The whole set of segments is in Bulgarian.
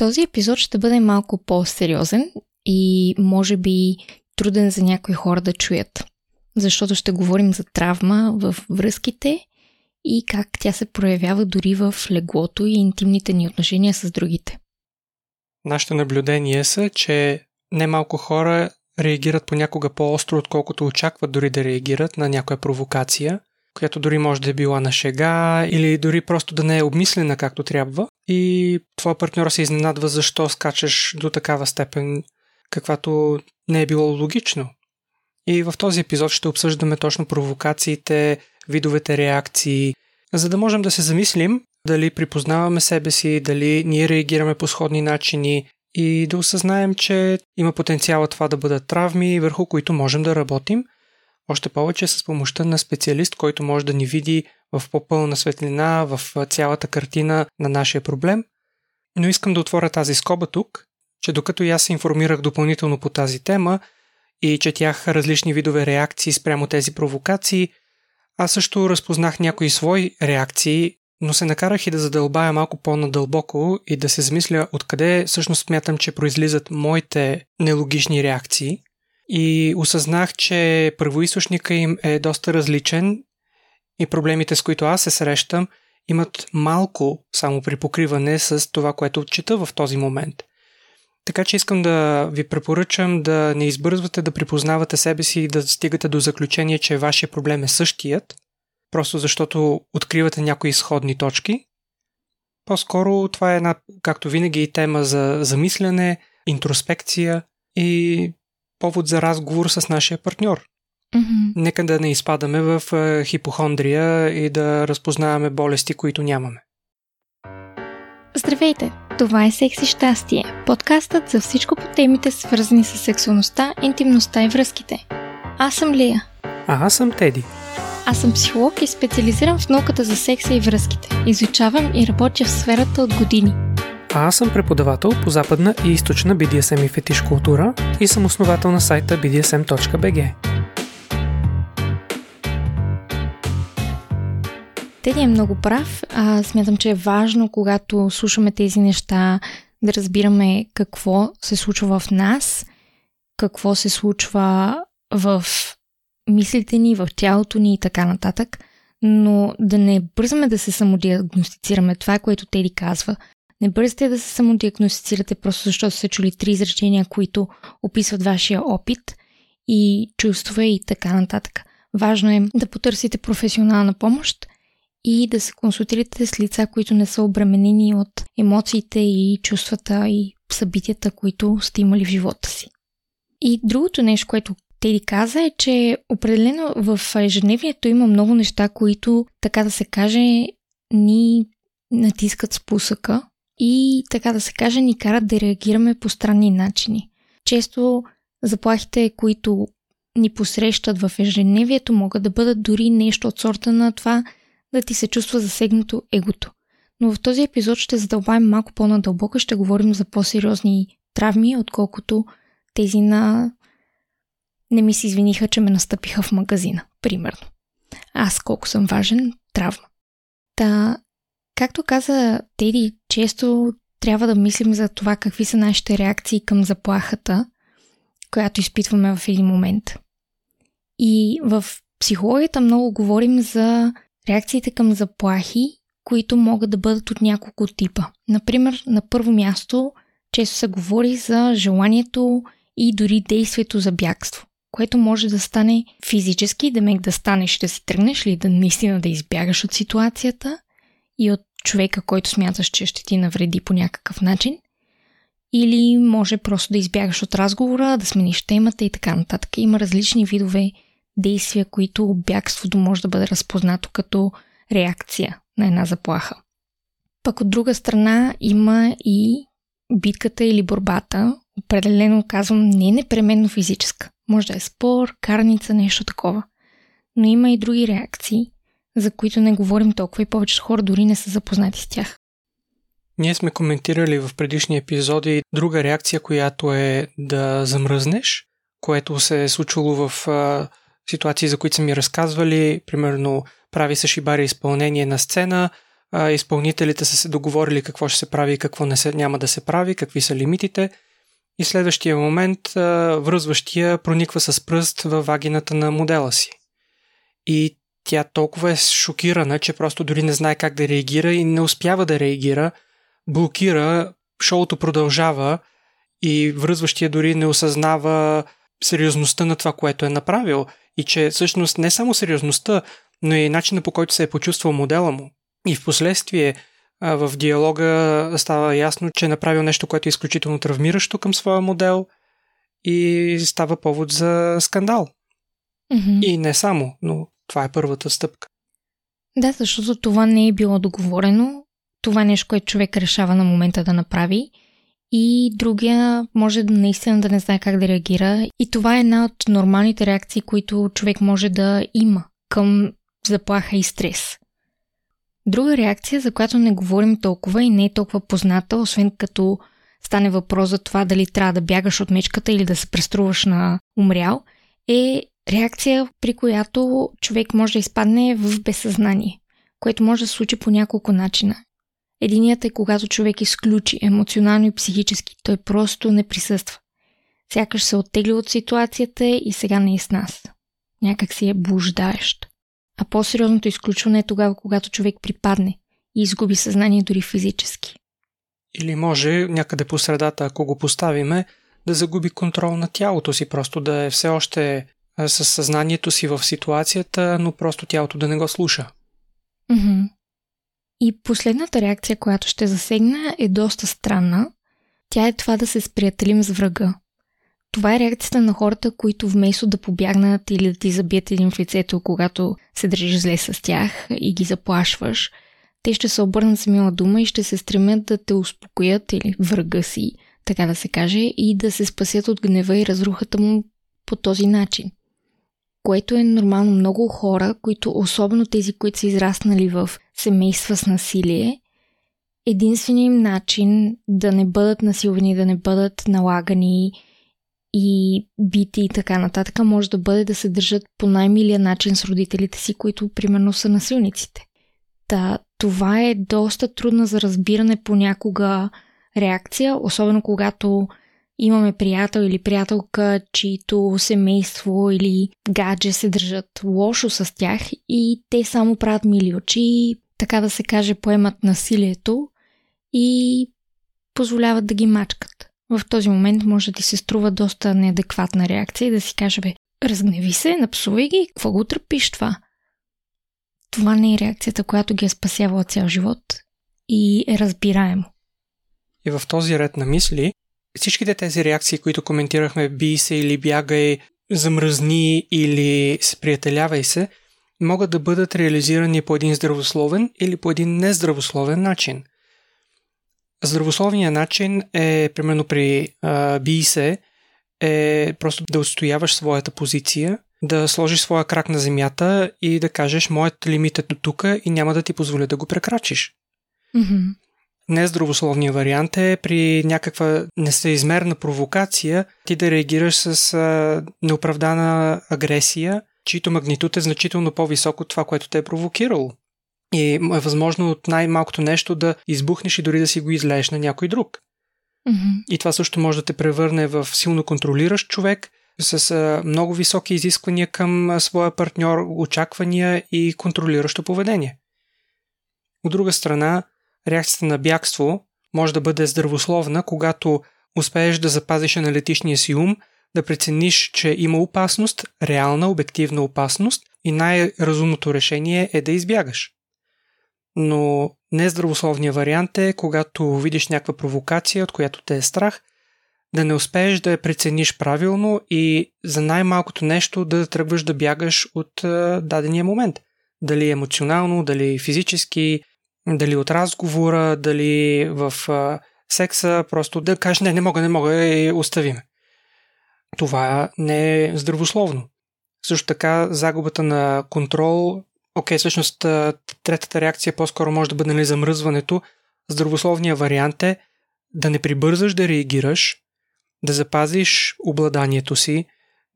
Този епизод ще бъде малко по-сериозен и може би труден за някои хора да чуят, защото ще говорим за травма в връзките и как тя се проявява дори в леглото и интимните ни отношения с другите. Нашите наблюдения са, че немалко хора реагират понякога по-остро, отколкото очакват дори да реагират на някоя провокация, която дори може да е била на шега или дори просто да не е обмислена както трябва. И твой партньор се изненадва защо скачаш до такава степен, каквато не е било логично. И в този епизод ще обсъждаме точно провокациите, видовете реакции, за да можем да се замислим дали припознаваме себе си, дали ние реагираме по сходни начини и да осъзнаем, че има потенциала това да бъдат травми, върху които можем да работим, още повече с помощта на специалист, който може да ни види в по-пълна светлина, в цялата картина на нашия проблем. Но искам да отворя тази скоба тук, че докато аз се информирах допълнително по тази тема и четях различни видове реакции спрямо тези провокации, аз също разпознах някои свои реакции но се накарах и да задълбая малко по-надълбоко и да се замисля откъде всъщност смятам, че произлизат моите нелогични реакции. И осъзнах, че първоисточника им е доста различен и проблемите, с които аз се срещам, имат малко само припокриване с това, което чета в този момент. Така че искам да ви препоръчам да не избързвате да припознавате себе си и да стигате до заключение, че вашия проблем е същият – просто защото откривате някои изходни точки. По-скоро това е една, както винаги, тема за замисляне, интроспекция и повод за разговор с нашия партньор. Mm-hmm. Нека да не изпадаме в е, хипохондрия и да разпознаваме болести, които нямаме. Здравейте! Това е Секси щастие, подкастът за всичко по темите свързани с сексуалността, интимността и връзките. Аз съм Лия. А аз съм Теди. Аз съм психолог и специализирам в науката за секса и връзките. Изучавам и работя в сферата от години. А аз съм преподавател по западна и източна BDSM и фетиш култура и съм основател на сайта bdsm.bg. Теди е много прав. А, смятам, че е важно, когато слушаме тези неща, да разбираме какво се случва в нас, какво се случва в мислите ни, в тялото ни и така нататък, но да не бързаме да се самодиагностицираме. Това е което Теди казва. Не бързате да се самодиагностицирате просто защото са чули три изречения, които описват вашия опит и чувства и така нататък. Важно е да потърсите професионална помощ и да се консултирате с лица, които не са обременени от емоциите и чувствата и събитията, които сте имали в живота си. И другото нещо, което Теди каза е, че определено в ежедневието има много неща, които, така да се каже, ни натискат спусъка и, така да се каже, ни карат да реагираме по странни начини. Често заплахите, които ни посрещат в ежедневието, могат да бъдат дори нещо от сорта на това да ти се чувства засегнато егото. Но в този епизод ще задълбаем малко по-надълбоко, ще говорим за по-сериозни травми, отколкото тези на не ми се извиниха, че ме настъпиха в магазина, примерно. Аз колко съм важен, травма. Та, както каза Теди, често трябва да мислим за това какви са нашите реакции към заплахата, която изпитваме в един момент. И в психологията много говорим за реакциите към заплахи, които могат да бъдат от няколко типа. Например, на първо място често се говори за желанието и дори действието за бягство което може да стане физически, да мек да станеш да си тръгнеш или да наистина да избягаш от ситуацията и от човека, който смяташ, че ще ти навреди по някакъв начин. Или може просто да избягаш от разговора, да смениш темата и така нататък. Има различни видове действия, които бягството може да бъде разпознато като реакция на една заплаха. Пък от друга страна има и битката или борбата, определено казвам не непременно физическа. Може да е спор, карница, нещо такова. Но има и други реакции, за които не говорим толкова и повечето хора дори не са запознати с тях. Ние сме коментирали в предишни епизоди друга реакция, която е да замръзнеш, което се е случило в а, ситуации, за които са ми разказвали. Примерно, прави се шибари изпълнение на сцена, а, изпълнителите са се договорили какво ще се прави и какво не се, няма да се прави, какви са лимитите. И следващия момент а, връзващия прониква с пръст във вагината на модела си. И тя толкова е шокирана, че просто дори не знае как да реагира и не успява да реагира, блокира, шоуто продължава и връзващия дори не осъзнава сериозността на това, което е направил и че всъщност не само сериозността, но и начина по който се е почувствал модела му. И в последствие в диалога става ясно, че е направил нещо, което е изключително травмиращо към своя модел и става повод за скандал. Mm-hmm. И не само, но това е първата стъпка. Да, защото това не е било договорено. Това е нещо, което човек решава на момента да направи. И другия може наистина да не знае как да реагира. И това е една от нормалните реакции, които човек може да има към заплаха и стрес. Друга реакция, за която не говорим толкова и не е толкова позната, освен като стане въпрос за това дали трябва да бягаш от мечката или да се преструваш на умрял, е реакция, при която човек може да изпадне в безсъзнание, което може да случи по няколко начина. Единият е когато човек изключи емоционално и психически, той просто не присъства. Сякаш се оттегли от ситуацията и сега не е с нас. Някак си е блуждаещ. А по-сериозното изключване е тогава, когато човек припадне и изгуби съзнание дори физически. Или може някъде по средата, ако го поставиме, да загуби контрол на тялото си, просто да е все още със съзнанието си в ситуацията, но просто тялото да не го слуша. Mm-hmm. И последната реакция, която ще засегна, е доста странна. Тя е това да се сприятелим с врага. Това е реакцията на хората, които вместо да побягнат или да ти забият един в лицето, когато се държиш зле с тях и ги заплашваш, те ще се обърнат с мила дума и ще се стремят да те успокоят или врага си, така да се каже, и да се спасят от гнева и разрухата му по този начин. Което е нормално много хора, които, особено тези, които са израснали в семейства с насилие, единственият им начин да не бъдат насилвани, да не бъдат налагани и бити и така нататък, може да бъде да се държат по най-милия начин с родителите си, които примерно са насилниците. Та, това е доста трудна за разбиране понякога реакция, особено когато имаме приятел или приятелка, чието семейство или гадже се държат лошо с тях и те само правят мили очи, така да се каже, поемат насилието и позволяват да ги мачкат в този момент може да ти се струва доста неадекватна реакция и да си каже, бе, разгневи се, напсувай ги, какво го тръпиш това? Това не е реакцията, която ги е спасявала цял живот и е разбираемо. И в този ред на мисли, всичките тези реакции, които коментирахме, би се или бягай, замръзни или сприятелявай се, могат да бъдат реализирани по един здравословен или по един нездравословен начин. Здравословният начин е, примерно при а, се, е просто да отстояваш своята позиция, да сложиш своя крак на земята и да кажеш моят лимит е до тук и няма да ти позволя да го прекрачиш. Mm-hmm. Нездравословният вариант е при някаква несъизмерна провокация ти да реагираш с а, неоправдана агресия, чието магнитуд е значително по-висок от това, което те е провокирало. И е възможно от най-малкото нещо да избухнеш и дори да си го излееш на някой друг. Mm-hmm. И това също може да те превърне в силно контролиращ човек, с а, много високи изисквания към а, своя партньор, очаквания и контролиращо поведение. От друга страна, реакцията на бягство може да бъде здравословна, когато успееш да запазиш аналитичния си ум, да прецениш, че има опасност, реална, обективна опасност и най-разумното решение е да избягаш но нездравословният вариант е, когато видиш някаква провокация, от която те е страх, да не успееш да я прецениш правилно и за най-малкото нещо да тръгваш да бягаш от дадения момент. Дали емоционално, дали физически, дали от разговора, дали в а, секса, просто да кажеш не, не мога, не мога и оставиме. Това не е здравословно. Също така загубата на контрол Окей, всъщност третата реакция по-скоро може да бъде нали, замръзването. Здравословният вариант е да не прибързаш да реагираш, да запазиш обладанието си,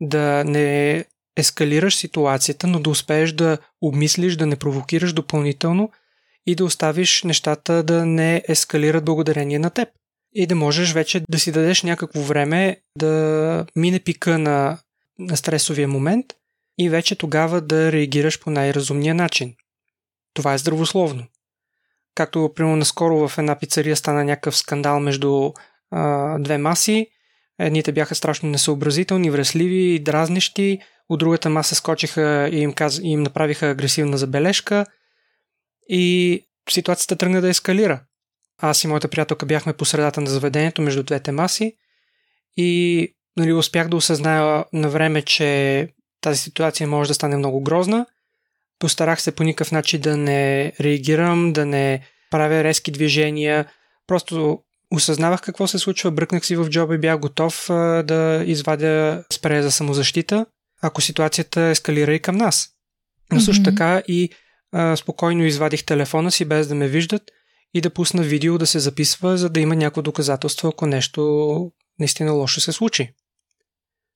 да не ескалираш ситуацията, но да успееш да обмислиш, да не провокираш допълнително и да оставиш нещата да не ескалират благодарение на теб. И да можеш вече да си дадеш някакво време да мине пика на, на стресовия момент и вече тогава да реагираш по най-разумния начин. Това е здравословно. Както, примерно, наскоро в една пицария стана някакъв скандал между а, две маси. Едните бяха страшно несъобразителни, вресливи и дразнещи, от другата маса скочиха и им, каз... и им направиха агресивна забележка и ситуацията тръгна да ескалира. Аз и моята приятелка бяхме по средата на заведението между двете маси и нали, успях да осъзная на време, че тази ситуация може да стане много грозна. Постарах се по никакъв начин да не реагирам, да не правя резки движения. Просто осъзнавах какво се случва, бръкнах си в джоба и бях готов да извадя спрея за самозащита, ако ситуацията ескалира и към нас. Но също така и а, спокойно извадих телефона си без да ме виждат и да пусна видео да се записва, за да има някакво доказателство, ако нещо наистина лошо се случи.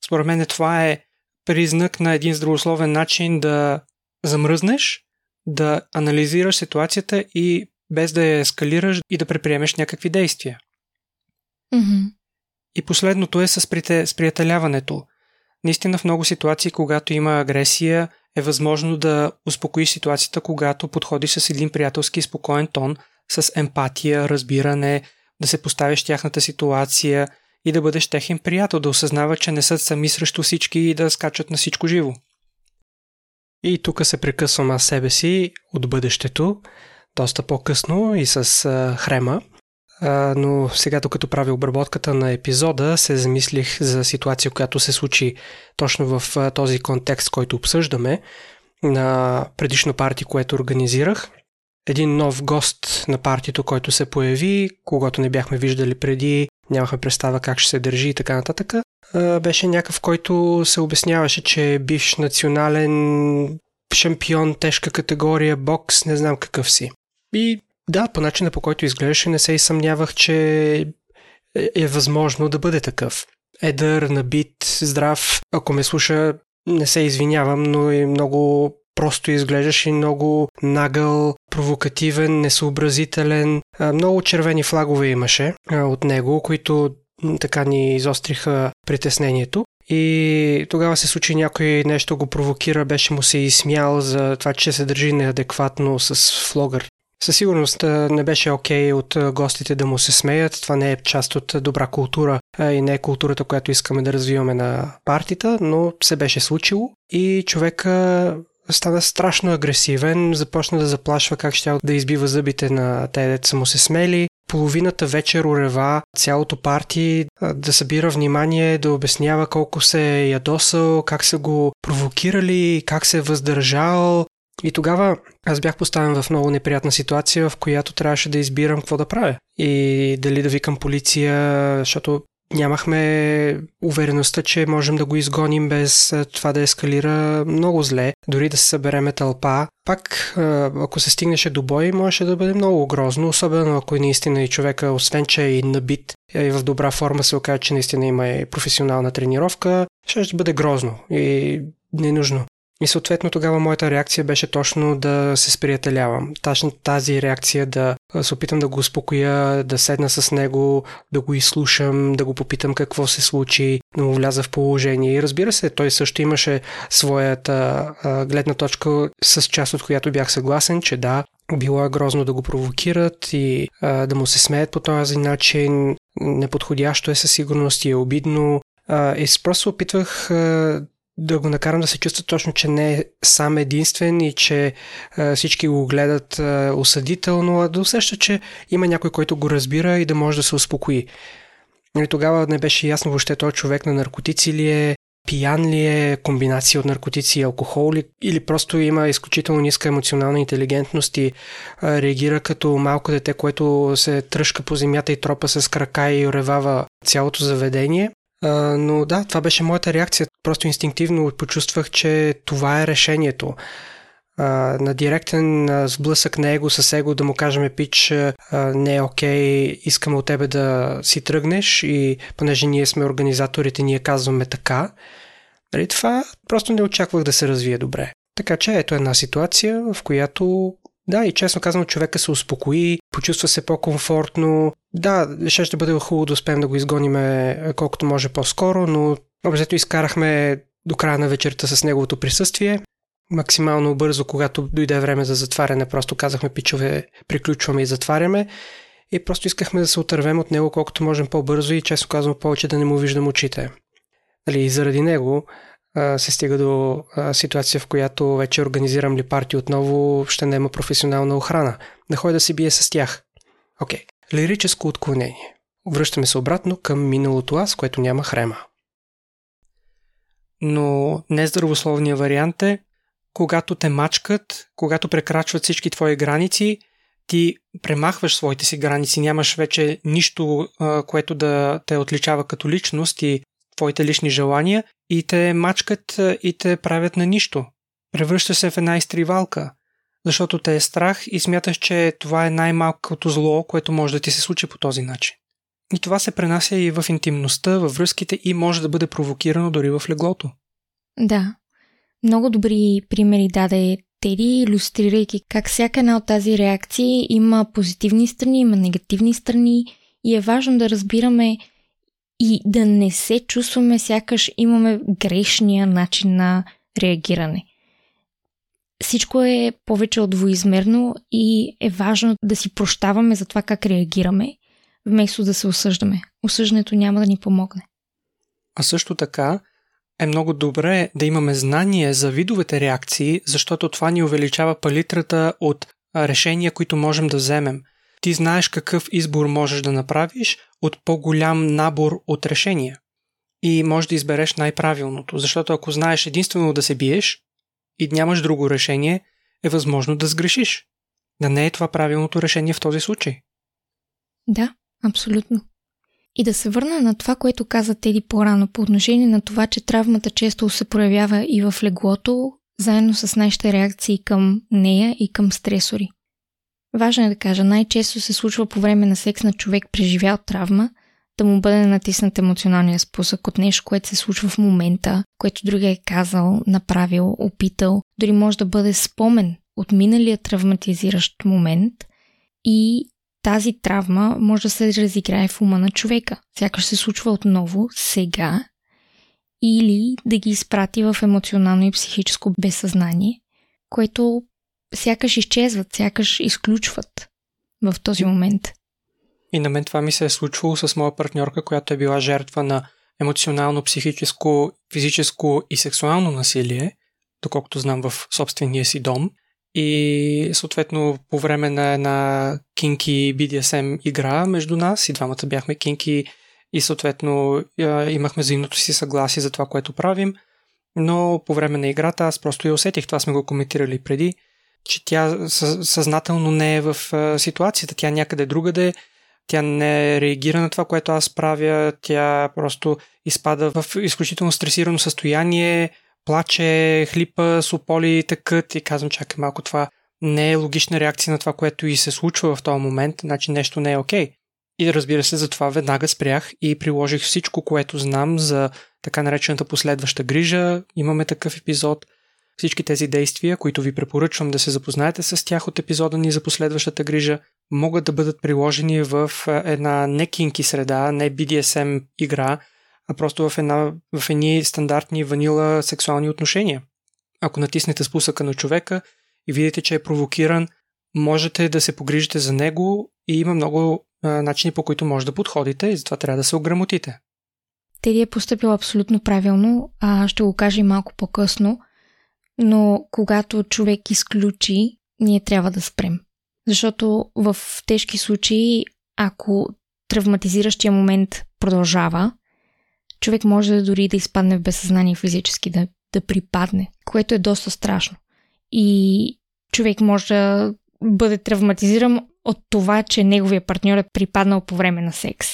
Според мен това е признак на един здравословен начин да замръзнеш, да анализираш ситуацията и без да я ескалираш и да предприемеш някакви действия. Mm-hmm. И последното е с, прите, с приятеляването. Наистина в много ситуации, когато има агресия, е възможно да успокоиш ситуацията, когато подходиш с един приятелски спокоен тон, с емпатия, разбиране, да се поставиш тяхната ситуация и да бъдеш техен приятел, да осъзнава, че не са сами срещу всички и да скачат на всичко живо. И тук се прекъсвам аз себе си от бъдещето, доста по-късно и с хрема. Но сега, докато правя обработката на епизода, се замислих за ситуация, която се случи точно в този контекст, който обсъждаме, на предишно парти, което организирах. Един нов гост на партито, който се появи, когато не бяхме виждали преди, нямахме представа как ще се държи и така нататък. Беше някакъв, който се обясняваше, че е бивш национален шампион, тежка категория, бокс, не знам какъв си. И да, по начина по който изглеждаше, не се и съмнявах, че е, е възможно да бъде такъв. Едър, набит, здрав. Ако ме слуша, не се извинявам, но е много просто изглеждаш и много нагъл, провокативен, несъобразителен. Много червени флагове имаше от него, които така ни изостриха притеснението. И тогава се случи някой нещо го провокира, беше му се изсмял за това, че се държи неадекватно с флогър. Със сигурност не беше окей okay от гостите да му се смеят. Това не е част от добра култура и не е културата, която искаме да развиваме на партията, но се беше случило и човека стана страшно агресивен, започна да заплашва как ще да избива зъбите на те деца му се смели. Половината вечер урева цялото парти да събира внимание, да обяснява колко се е ядосал, как са го провокирали, как се е въздържал. И тогава аз бях поставен в много неприятна ситуация, в която трябваше да избирам какво да правя. И дали да викам полиция, защото нямахме увереността, че можем да го изгоним без това да ескалира много зле. Дори да се събереме тълпа, пак ако се стигнеше до бой, можеше да бъде много грозно, особено ако наистина и човека, освен че е и набит и в добра форма се окаже, че наистина има и професионална тренировка, ще бъде грозно и ненужно. И съответно тогава моята реакция беше точно да се сприятелявам. Точно тази реакция да се опитам да го успокоя, да седна с него, да го изслушам, да го попитам какво се случи, да му вляза в положение. И разбира се, той също имаше своята а, гледна точка, с част от която бях съгласен, че да, било е грозно да го провокират и а, да му се смеят по този начин. Неподходящо е със сигурност и е обидно. А, и просто опитвах а, да го накарам да се чувства точно, че не е сам единствен и че а, всички го гледат а, осъдително, а да усеща, че има някой, който го разбира и да може да се успокои. И нали, тогава не беше ясно въобще този човек на наркотици ли е, пиян ли е, комбинация от наркотици и алкохол ли, или просто има изключително ниска емоционална интелигентност и а, реагира като малко дете, което се тръжка по земята и тропа с крака и уревава цялото заведение. Но да, това беше моята реакция. Просто инстинктивно почувствах, че това е решението. А, на директен а, сблъсък на его с его да му кажем пич а, не е окей, искаме от тебе да си тръгнеш и понеже ние сме организаторите, ние казваме така. Нали, това просто не очаквах да се развие добре. Така че ето една ситуация, в която Да, и честно казвам, човека се успокои, почувства се по-комфортно. Да, ще ще бъде хубаво да успеем да го изгониме колкото може по-скоро, но обзето изкарахме до края на вечерта с неговото присъствие. Максимално бързо, когато дойде време за затваряне, просто казахме, пичове, приключваме и затваряме. И просто искахме да се отървем от него колкото можем по-бързо и често казвам повече да не му виждам очите. Нали, и заради него се стига до ситуация, в която вече организирам ли парти отново, ще нема професионална охрана. Да ходя да се бие с тях. Окей. Okay. Лирическо отклонение. Връщаме се обратно към миналото аз, което няма хрема. Но нездравословният вариант е, когато те мачкат, когато прекрачват всички твои граници, ти премахваш своите си граници, нямаш вече нищо, което да те отличава като личност и твоите лични желания и те мачкат и те правят на нищо. Превръща се в една изтривалка, защото те е страх и смяташ, че това е най-малкото зло, което може да ти се случи по този начин. И това се пренася и в интимността, във връзките и може да бъде провокирано дори в леглото. Да. Много добри примери даде Теди, иллюстрирайки как всяка една от тази реакции има позитивни страни, има негативни страни и е важно да разбираме и да не се чувстваме сякаш имаме грешния начин на реагиране. Всичко е повече от двоизмерно и е важно да си прощаваме за това как реагираме, вместо да се осъждаме. Осъждането няма да ни помогне. А също така е много добре да имаме знание за видовете реакции, защото това ни увеличава палитрата от решения, които можем да вземем. Ти знаеш какъв избор можеш да направиш от по-голям набор от решения. И можеш да избереш най-правилното, защото ако знаеш единствено да се биеш и нямаш друго решение, е възможно да сгрешиш. Да не е това правилното решение в този случай. Да, абсолютно. И да се върна на това, което каза Теди по-рано по отношение на това, че травмата често се проявява и в леглото, заедно с нашите реакции към нея и към стресори. Важно е да кажа, най-често се случва по време на секс на човек преживял травма, да му бъде натиснат емоционалния спусък от нещо, което се случва в момента, което другия е казал, направил, опитал. Дори може да бъде спомен от миналия травматизиращ момент и тази травма може да се разиграе в ума на човека. Сякаш се случва отново, сега, или да ги изпрати в емоционално и психическо безсъзнание, което сякаш изчезват, сякаш изключват в този момент. И на мен това ми се е случвало с моя партньорка, която е била жертва на емоционално, психическо, физическо и сексуално насилие, доколкото знам в собствения си дом. И съответно по време на една кинки BDSM игра между нас и двамата бяхме кинки и съответно имахме взаимното си съгласие за това, което правим. Но по време на играта аз просто я усетих, това сме го коментирали преди, че тя съзнателно не е в ситуацията, тя някъде другаде, тя не реагира на това, което аз правя, тя просто изпада в изключително стресирано състояние, плаче, хлипа, сополи тъкът и казвам, чакай малко, това не е логична реакция на това, което и се случва в този момент, значи нещо не е окей. Okay. И разбира се, затова веднага спрях и приложих всичко, което знам за така наречената последваща грижа. Имаме такъв епизод. Всички тези действия, които ви препоръчвам да се запознаете с тях от епизода ни за последващата грижа, могат да бъдат приложени в една не кинки среда, не BDSM игра, а просто в, една, в едни стандартни ванила сексуални отношения. Ако натиснете спусъка на човека и видите, че е провокиран, можете да се погрижите за него и има много а, начини по които може да подходите и затова трябва да се ограмотите. Теди е поступил абсолютно правилно, а ще го кажа и малко по-късно, но когато човек изключи, ние трябва да спрем. Защото в тежки случаи, ако травматизиращия момент продължава, човек може дори да изпадне в безсъзнание физически, да, да припадне, което е доста страшно. И човек може да бъде травматизиран от това, че неговия партньор е припаднал по време на секс.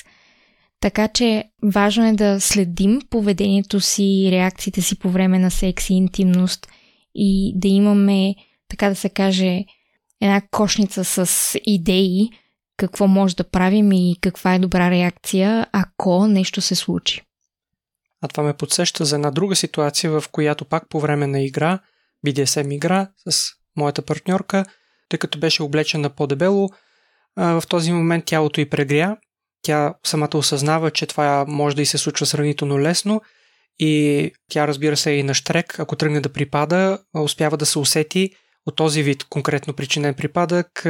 Така че важно е да следим поведението си, реакциите си по време на секс и интимност и да имаме, така да се каже, една кошница с идеи какво може да правим и каква е добра реакция, ако нещо се случи. А това ме подсеща за една друга ситуация, в която пак по време на игра, BDSM игра с моята партньорка, тъй като беше облечена по-дебело, в този момент тялото й прегря. Тя самата осъзнава, че това може да и се случва сравнително лесно и тя разбира се е и на штрек, ако тръгне да припада, успява да се усети от този вид конкретно причинен припадък,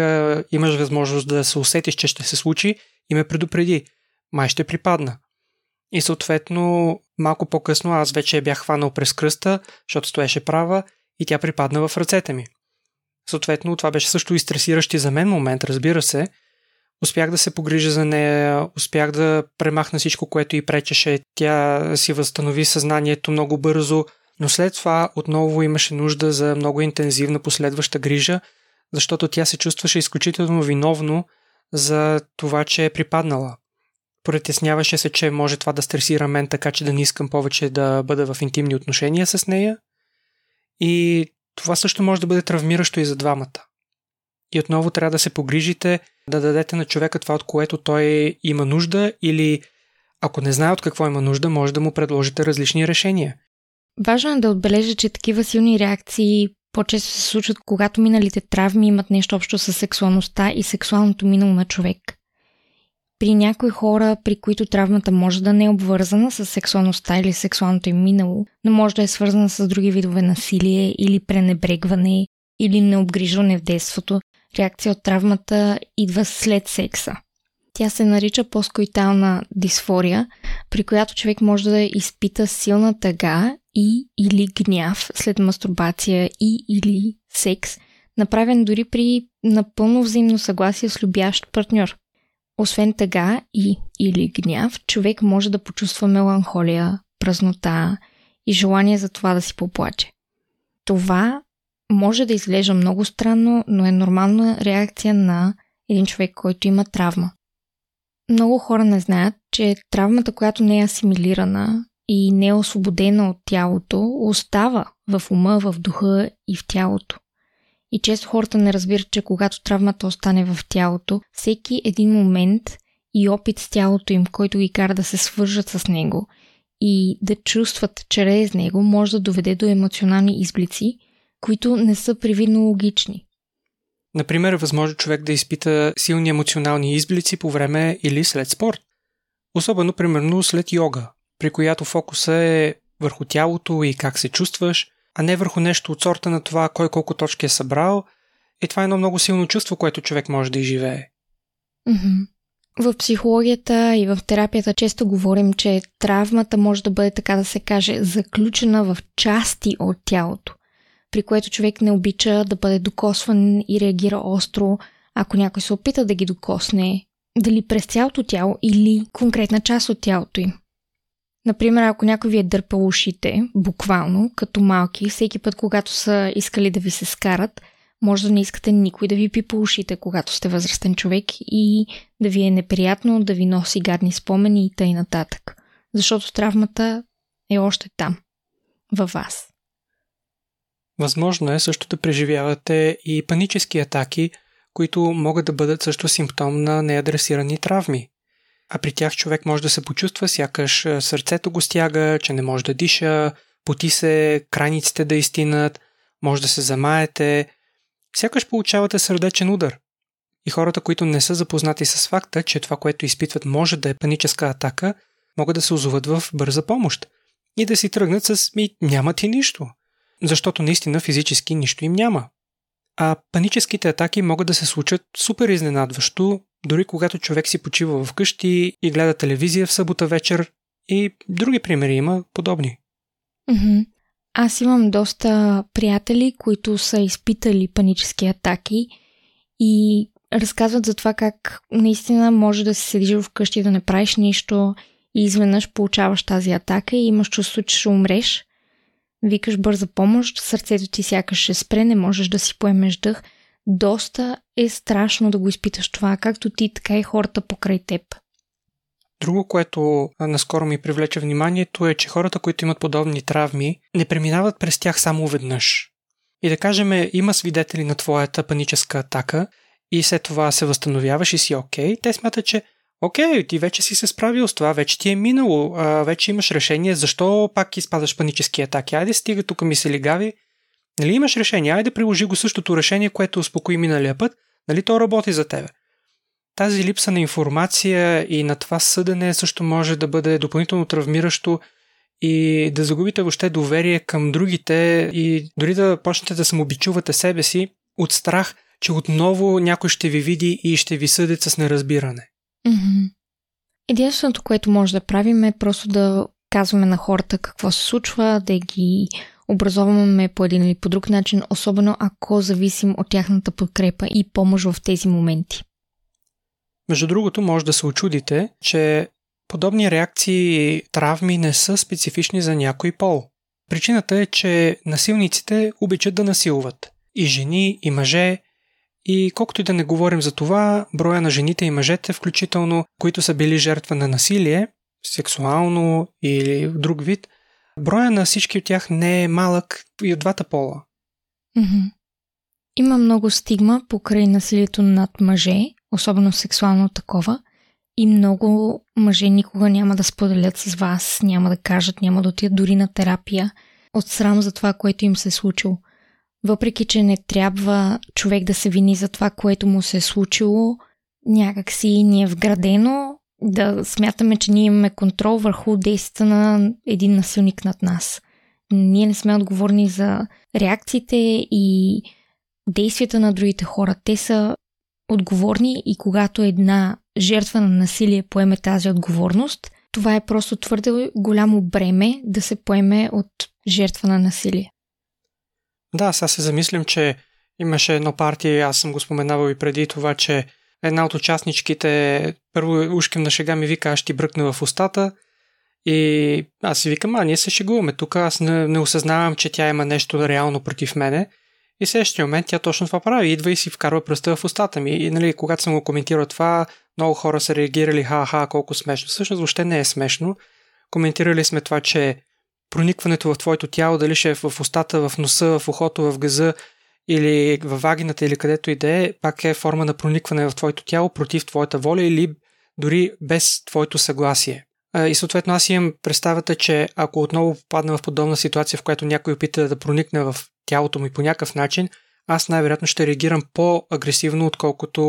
имаш възможност да се усетиш, че ще се случи и ме предупреди. Май ще припадна. И съответно, малко по-късно аз вече бях хванал през кръста, защото стоеше права и тя припадна в ръцете ми. Съответно, това беше също и стресиращи за мен момент, разбира се. Успях да се погрижа за нея, успях да премахна всичко, което й пречеше. Тя си възстанови съзнанието много бързо, но след това отново имаше нужда за много интензивна последваща грижа, защото тя се чувстваше изключително виновно за това, че е припаднала. Притесняваше се, че може това да стресира мен, така че да не искам повече да бъда в интимни отношения с нея. И това също може да бъде травмиращо и за двамата. И отново трябва да се погрижите да дадете на човека това, от което той има нужда или ако не знае от какво има нужда, може да му предложите различни решения. Важно е да отбележа, че такива силни реакции по-често се случват, когато миналите травми имат нещо общо с сексуалността и сексуалното минало на човек. При някои хора, при които травмата може да не е обвързана с сексуалността или сексуалното им минало, но може да е свързана с други видове насилие или пренебрегване или необгрижване в детството, реакция от травмата идва след секса. Тя се нарича поскоитална дисфория, при която човек може да изпита силна тъга и или гняв след мастурбация и или секс, направен дори при напълно взаимно съгласие с любящ партньор. Освен тъга и или гняв, човек може да почувства меланхолия, празнота и желание за това да си поплаче. Това може да изглежда много странно, но е нормална реакция на един човек, който има травма. Много хора не знаят, че травмата, която не е асимилирана и не е освободена от тялото, остава в ума, в духа и в тялото. И често хората не разбират, че когато травмата остане в тялото, всеки един момент и опит с тялото им, който ги кара да се свържат с него и да чувстват чрез него, може да доведе до емоционални изблици, които не са привидно логични. Например, е възможно човек да изпита силни емоционални изблици по време или след спорт. Особено, примерно, след йога, при която фокуса е върху тялото и как се чувстваш, а не върху нещо от сорта на това кой колко точки е събрал. И това е едно много силно чувство, което човек може да изживее. Mm-hmm. В психологията и в терапията често говорим, че травмата може да бъде, така да се каже, заключена в части от тялото, при което човек не обича да бъде докосван и реагира остро, ако някой се опита да ги докосне, дали през цялото тяло или конкретна част от тялото им. Например, ако някой ви е дърпал ушите, буквално, като малки, всеки път, когато са искали да ви се скарат, може да не искате никой да ви пипа ушите, когато сте възрастен човек и да ви е неприятно, да ви носи гадни спомени и тъй нататък. Защото травмата е още там, във вас. Възможно е също да преживявате и панически атаки, които могат да бъдат също симптом на неадресирани травми. А при тях човек може да се почувства, сякаш сърцето го стяга, че не може да диша, поти се, крайниците да изтинат, може да се замаете, сякаш получавате сърдечен удар. И хората, които не са запознати с факта, че това, което изпитват може да е паническа атака, могат да се озоват в бърза помощ и да си тръгнат с «ми няма ти нищо», защото наистина физически нищо им няма. А паническите атаки могат да се случат супер изненадващо, дори когато човек си почива вкъщи и гледа телевизия в събота вечер и други примери има подобни. Mm-hmm. Аз имам доста приятели, които са изпитали панически атаки и разказват за това как наистина може да се седиш вкъщи да не правиш нищо и изведнъж получаваш тази атака и имаш чувство, че ще умреш. Викаш бърза помощ, сърцето ти сякаш ще спре, не можеш да си поемеш дъх – доста е страшно да го изпиташ това, както ти, така и хората покрай теб. Друго, което наскоро ми привлече вниманието е, че хората, които имат подобни травми, не преминават през тях само веднъж. И да кажем, има свидетели на твоята паническа атака и след това се възстановяваш и си окей, те смятат, че окей, ти вече си се справил с това, вече ти е минало, а, вече имаш решение, защо пак изпадаш панически атаки. Айде стига тук ми се лигави, Нали имаш решение, айде приложи го същото решение, което успокои миналия път, нали то работи за тебе. Тази липса на информация и на това съдене също може да бъде допълнително травмиращо и да загубите въобще доверие към другите и дори да почнете да самобичувате себе си от страх, че отново някой ще ви види и ще ви съдят с неразбиране. Mm-hmm. Единственото, което може да правим е просто да казваме на хората какво се случва, да ги образоваме по един или по друг начин, особено ако зависим от тяхната подкрепа и помощ в тези моменти. Между другото, може да се очудите, че подобни реакции и травми не са специфични за някой пол. Причината е, че насилниците обичат да насилват. И жени, и мъже, и колкото и да не говорим за това, броя на жените и мъжете, включително, които са били жертва на насилие, сексуално или друг вид, броя на всички от тях не е малък и от двата пола. Mm-hmm. Има много стигма покрай насилието над мъже, особено сексуално такова, и много мъже никога няма да споделят с вас, няма да кажат, няма да отидат дори на терапия от срам за това, което им се е случило. Въпреки, че не трябва човек да се вини за това, което му се е случило, някакси ни е вградено да смятаме, че ние имаме контрол върху действията на един насилник над нас. Ние не сме отговорни за реакциите и действията на другите хора. Те са отговорни и когато една жертва на насилие поеме тази отговорност, това е просто твърде голямо бреме да се поеме от жертва на насилие. Да, сега се замислям, че имаше едно партия, аз съм го споменавал и преди това, че една от участничките първо ушким на шега ми вика, аз ще ти бръкна в устата. И аз си викам, а ние се шегуваме. Тук, аз не, не осъзнавам, че тя има нещо реално против мене. И следващия момент тя точно това прави, идва и си вкарва пръста в устата ми. И нали, когато съм го коментирал това, много хора са реагирали, ха-ха, колко смешно. Всъщност въобще не е смешно. Коментирали сме това, че проникването в твоето тяло, дали ще е в устата, в носа, в ухото, в газа или в вагината или където и да е, пак е форма на проникване в твоето тяло против твоята воля или дори без твоето съгласие. И съответно аз имам представата, че ако отново попадна в подобна ситуация, в която някой опита да проникне в тялото ми по някакъв начин, аз най-вероятно ще реагирам по-агресивно, отколкото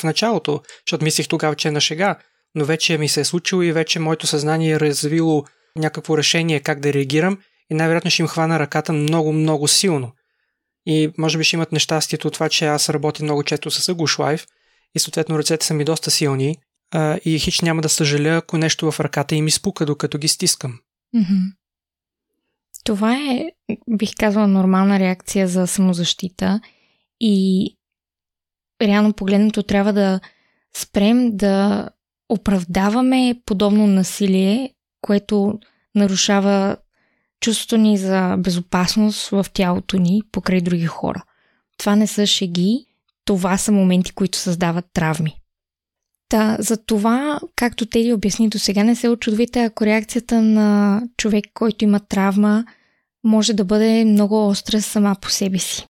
в началото, защото мислих тогава, че е на шега, но вече ми се е случило и вече моето съзнание е развило някакво решение как да реагирам и най-вероятно ще им хвана ръката много, много силно. И може би ще имат нещастието от това, че аз работя много често с Agush Life и съответно ръцете са ми доста силни а, и хич няма да съжаля, ако нещо в ръката им изпука, докато ги стискам. Това е, бих казала, нормална реакция за самозащита и реално погледнато трябва да спрем да оправдаваме подобно насилие, което нарушава чувството ни за безопасност в тялото ни покрай други хора. Това не са шеги, това са моменти, които създават травми. Та, за това, както Теди обясни до сега, не се очудвайте, ако реакцията на човек, който има травма, може да бъде много остра сама по себе си.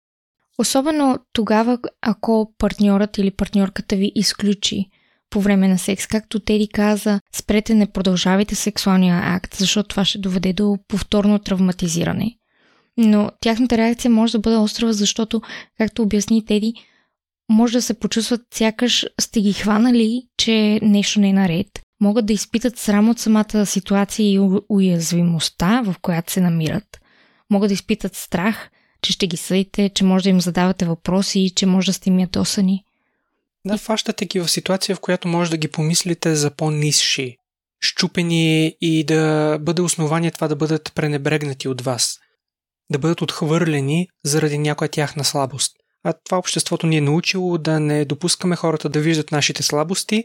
Особено тогава, ако партньорът или партньорката ви изключи по време на секс. Както Теди каза, спрете, не продължавайте сексуалния акт, защото това ще доведе до повторно травматизиране. Но тяхната реакция може да бъде острова, защото, както обясни Теди, може да се почувстват сякаш сте ги хванали, че нещо не е наред. Могат да изпитат срам от самата ситуация и уязвимостта, в която се намират. Могат да изпитат страх, че ще ги съдите, че може да им задавате въпроси, че може да сте им ядосани. Да, фащате ги в ситуация, в която може да ги помислите за по-низши, щупени и да бъде основание това да бъдат пренебрегнати от вас. Да бъдат отхвърлени заради някоя тяхна слабост. А това обществото ни е научило да не допускаме хората да виждат нашите слабости,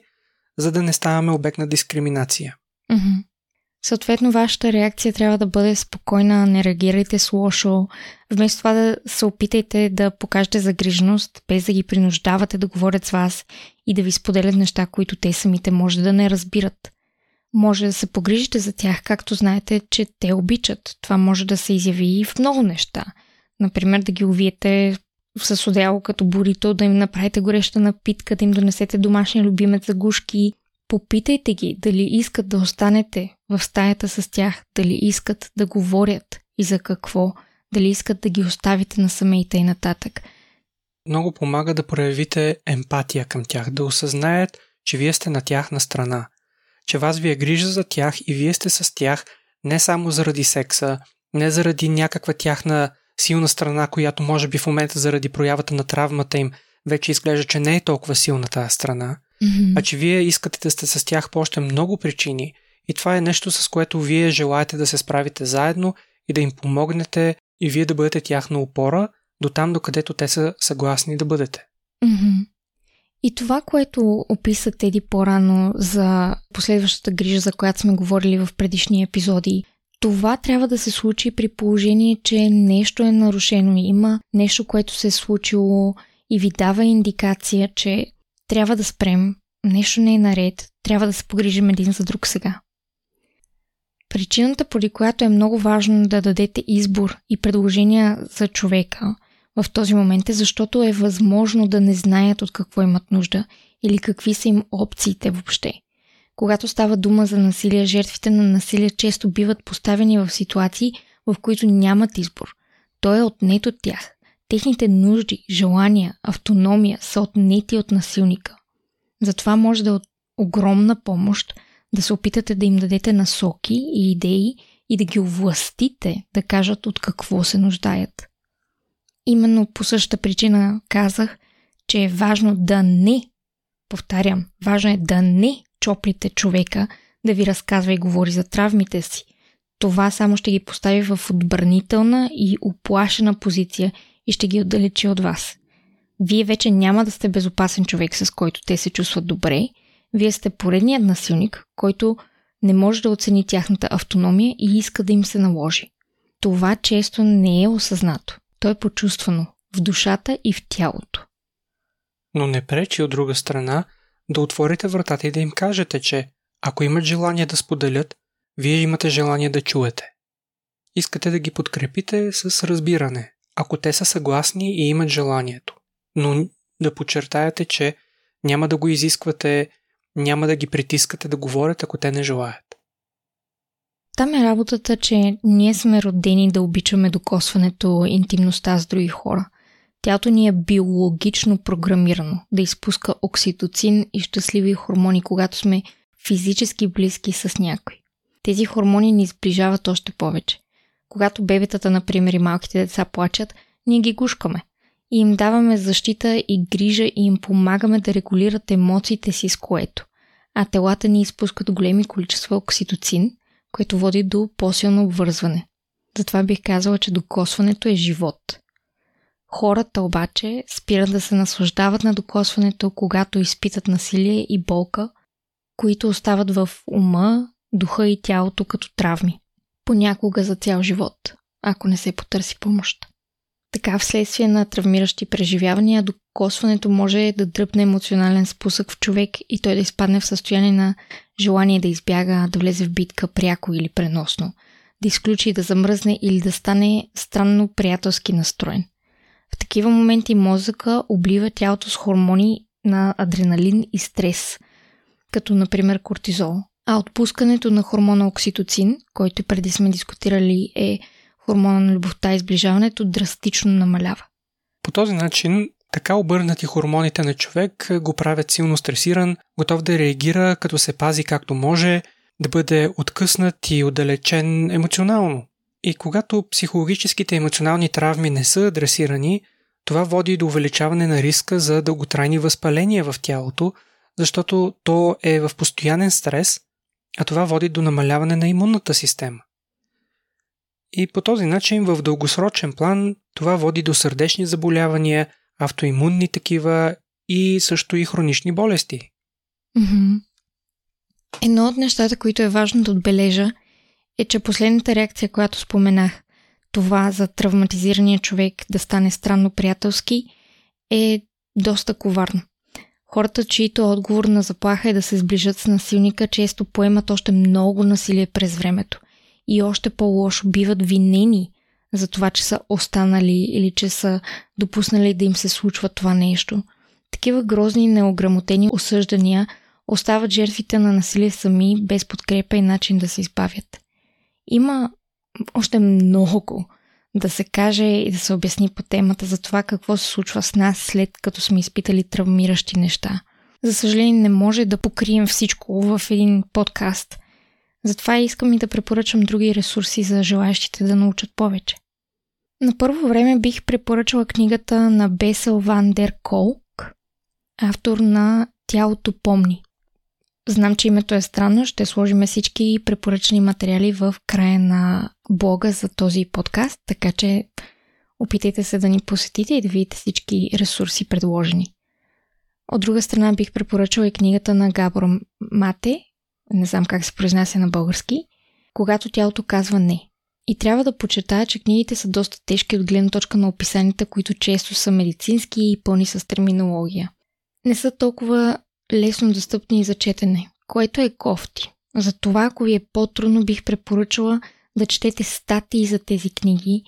за да не ставаме обект на дискриминация. Mm-hmm. Съответно, вашата реакция трябва да бъде спокойна, не реагирайте с лошо. Вместо това да се опитайте да покажете загриженост, без да ги принуждавате да говорят с вас и да ви споделят неща, които те самите може да не разбират. Може да се погрижите за тях, както знаете, че те обичат. Това може да се изяви и в много неща. Например, да ги увиете с одеяло като бурито, да им направите гореща напитка, да им донесете домашния любимец за гушки. Попитайте ги дали искат да останете в стаята с тях, дали искат да говорят и за какво, дали искат да ги оставите насаме и нататък. Много помага да проявите емпатия към тях, да осъзнаят, че вие сте на тяхна страна, че вас ви е грижа за тях и вие сте с тях не само заради секса, не заради някаква тяхна силна страна, която може би в момента заради проявата на травмата им вече изглежда, че не е толкова силна тази страна, Mm-hmm. а че вие искате да сте с тях по още много причини и това е нещо, с което вие желаете да се справите заедно и да им помогнете и вие да бъдете тяхна опора до там, докъдето те са съгласни да бъдете. Mm-hmm. И това, което описа Теди по-рано за последващата грижа, за която сме говорили в предишни епизоди, това трябва да се случи при положение, че нещо е нарушено. Има нещо, което се е случило и ви дава индикация, че трябва да спрем, нещо не е наред, трябва да се погрижим един за друг сега. Причината, поради която е много важно да дадете избор и предложения за човека в този момент е защото е възможно да не знаят от какво имат нужда или какви са им опциите въобще. Когато става дума за насилие, жертвите на насилие често биват поставени в ситуации, в които нямат избор. Той е отнет от тях. Техните нужди, желания, автономия са отнети от насилника. Затова може да е от огромна помощ да се опитате да им дадете насоки и идеи и да ги овластите да кажат от какво се нуждаят. Именно по същата причина казах, че е важно да не, повтарям, важно е да не чоплите човека да ви разказва и говори за травмите си. Това само ще ги постави в отбранителна и оплашена позиция и ще ги отдалечи от вас. Вие вече няма да сте безопасен човек, с който те се чувстват добре. Вие сте поредният насилник, който не може да оцени тяхната автономия и иска да им се наложи. Това често не е осъзнато. То е почувствано в душата и в тялото. Но не пречи от друга страна да отворите вратата и да им кажете, че ако имат желание да споделят, вие имате желание да чуете. Искате да ги подкрепите с разбиране, ако те са съгласни и имат желанието. Но да подчертаете, че няма да го изисквате, няма да ги притискате да говорят, ако те не желаят. Там е работата, че ние сме родени да обичаме докосването, интимността с други хора. Тялото ни е биологично програмирано да изпуска окситоцин и щастливи хормони, когато сме физически близки с някой. Тези хормони ни сближават още повече. Когато бебетата, например, и малките деца плачат, ние ги гушкаме и им даваме защита и грижа и им помагаме да регулират емоциите си с което. А телата ни изпускат големи количества окситоцин, което води до по-силно обвързване. Затова бих казала, че докосването е живот. Хората обаче спират да се наслаждават на докосването, когато изпитат насилие и болка, които остават в ума, духа и тялото като травми. Понякога за цял живот, ако не се потърси помощ. Така, вследствие на травмиращи преживявания, докосването може да дръпне емоционален спусък в човек и той да изпадне в състояние на желание да избяга, да влезе в битка пряко или преносно, да изключи да замръзне или да стане странно приятелски настроен. В такива моменти мозъка облива тялото с хормони на адреналин и стрес, като например кортизол. А отпускането на хормона окситоцин, който преди сме дискутирали е хормона на любовта и сближаването, драстично намалява. По този начин, така обърнати хормоните на човек го правят силно стресиран, готов да реагира, като се пази както може, да бъде откъснат и отдалечен емоционално. И когато психологическите емоционални травми не са адресирани, това води до увеличаване на риска за дълготрайни възпаления в тялото, защото то е в постоянен стрес, а това води до намаляване на имунната система. И по този начин в дългосрочен план това води до сърдечни заболявания, автоимунни такива и също и хронични болести. Mm-hmm. Едно от нещата, които е важно да отбележа, е, че последната реакция, която споменах, това за травматизирания човек да стане странно приятелски, е доста коварно. Хората, чието отговор на заплаха е да се сближат с насилника, често поемат още много насилие през времето и още по-лошо биват винени за това, че са останали или че са допуснали да им се случва това нещо. Такива грозни и неограмотени осъждания остават жертвите на насилие сами, без подкрепа и начин да се избавят. Има още много да се каже и да се обясни по темата за това какво се случва с нас след като сме изпитали травмиращи неща. За съжаление не може да покрием всичко в един подкаст. Затова искам и да препоръчам други ресурси за желаящите да научат повече. На първо време бих препоръчала книгата на Бесел Ван Дер Колк, автор на Тялото помни. Знам, че името е странно, ще сложим всички препоръчани материали в края на блога за този подкаст, така че опитайте се да ни посетите и да видите всички ресурси предложени. От друга страна бих препоръчала и книгата на Габор Мате, не знам как се произнася на български, когато тялото казва не. И трябва да почетая, че книгите са доста тежки от гледна точка на описанията, които често са медицински и пълни с терминология. Не са толкова лесно достъпни за четене, което е кофти. Затова, ако ви е по-трудно, бих препоръчала да четете статии за тези книги.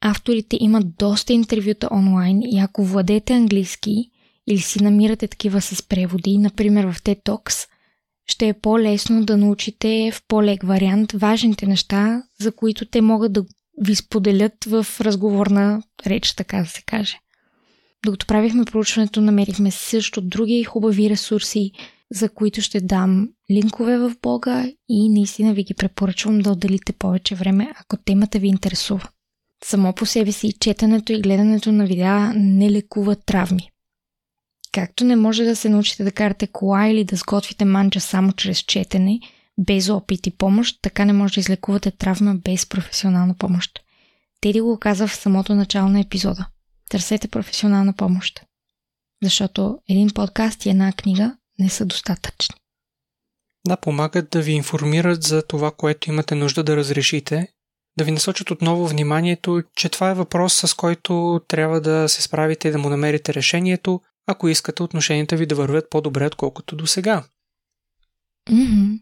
Авторите имат доста интервюта онлайн и ако владеете английски или си намирате такива с преводи, например в TED Talks, ще е по-лесно да научите в по-лек вариант важните неща, за които те могат да ви споделят в разговорна реч, така да се каже. Докато правихме проучването, намерихме също други хубави ресурси, за които ще дам линкове в блога и наистина ви ги препоръчвам да отделите повече време, ако темата ви интересува. Само по себе си четенето и гледането на видеа не лекува травми. Както не може да се научите да карате кола или да сготвите манджа само чрез четене, без опит и помощ, така не може да излекувате травма без професионална помощ. Теди го каза в самото начало на епизода – Търсете професионална помощ. Защото един подкаст и една книга не са достатъчни. Да, помагат да ви информират за това, което имате нужда да разрешите, да ви насочат отново вниманието, че това е въпрос, с който трябва да се справите и да му намерите решението, ако искате отношенията ви да вървят по-добре, отколкото до сега. Mm-hmm.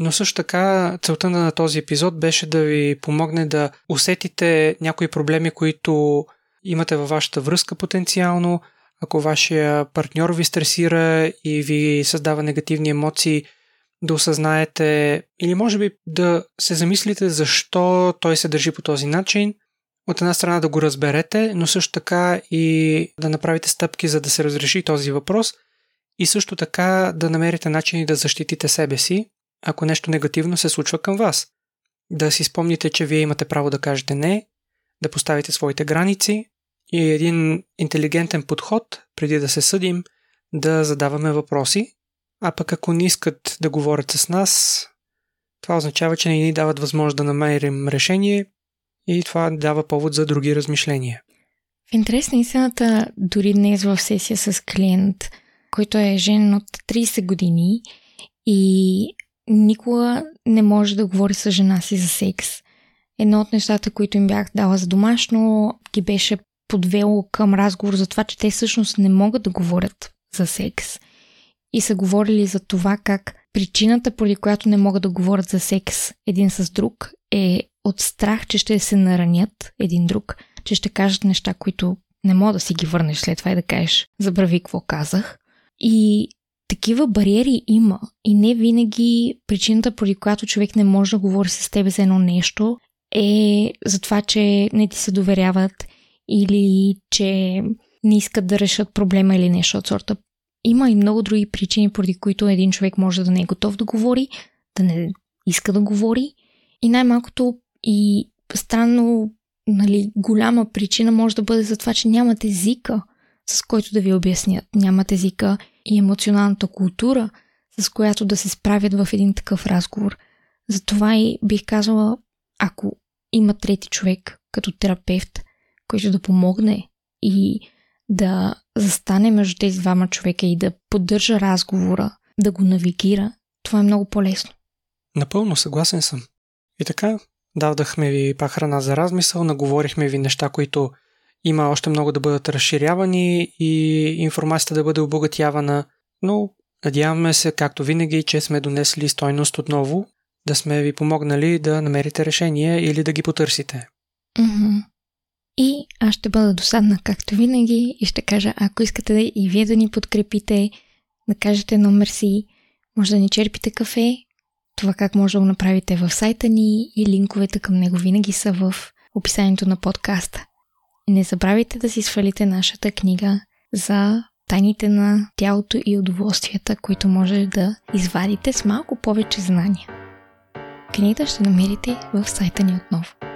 Но също така целта на този епизод беше да ви помогне да усетите някои проблеми, които имате във вашата връзка потенциално, ако вашия партньор ви стресира и ви създава негативни емоции, да осъзнаете или може би да се замислите защо той се държи по този начин. От една страна да го разберете, но също така и да направите стъпки за да се разреши този въпрос и също така да намерите начини да защитите себе си, ако нещо негативно се случва към вас. Да си спомните, че вие имате право да кажете не, да поставите своите граници, и един интелигентен подход, преди да се съдим, да задаваме въпроси, а пък ако не искат да говорят с нас, това означава, че не ни дават възможност да намерим решение и това дава повод за други размишления. В интерес на истината, дори днес в сесия с клиент, който е жен от 30 години и никога не може да говори с жена си за секс. Едно от нещата, които им бях дала за домашно, ги беше подвело към разговор за това, че те всъщност не могат да говорят за секс. И са говорили за това как причината, поради която не могат да говорят за секс един с друг, е от страх, че ще се наранят един друг, че ще кажат неща, които не мога да си ги върнеш след това и да кажеш, забрави какво казах. И такива бариери има и не винаги причината, поради която човек не може да говори с тебе за едно нещо, е за това, че не ти се доверяват или че не искат да решат проблема или нещо от сорта. Има и много други причини, поради които един човек може да не е готов да говори, да не иска да говори. И най-малкото и странно, нали, голяма причина може да бъде за това, че нямат езика, с който да ви обяснят. Нямат езика и емоционалната култура, с която да се справят в един такъв разговор. Затова и бих казала, ако има трети човек като терапевт, който да помогне и да застане между тези двама човека и да поддържа разговора, да го навигира, това е много по-лесно. Напълно съгласен съм. И така, дадахме ви пак храна за размисъл, наговорихме ви неща, които има още много да бъдат разширявани и информацията да бъде обогатявана, но надяваме се, както винаги, че сме донесли стойност отново, да сме ви помогнали да намерите решение или да ги потърсите. Mm-hmm. И аз ще бъда досадна, както винаги, и ще кажа, ако искате да и вие да ни подкрепите, да кажете номер си, може да ни черпите кафе, това как може да го направите в сайта ни и линковете към него винаги са в описанието на подкаста. Не забравяйте да си свалите нашата книга за тайните на тялото и удоволствията, които може да извадите с малко повече знания. Книгата ще намерите в сайта ни отново.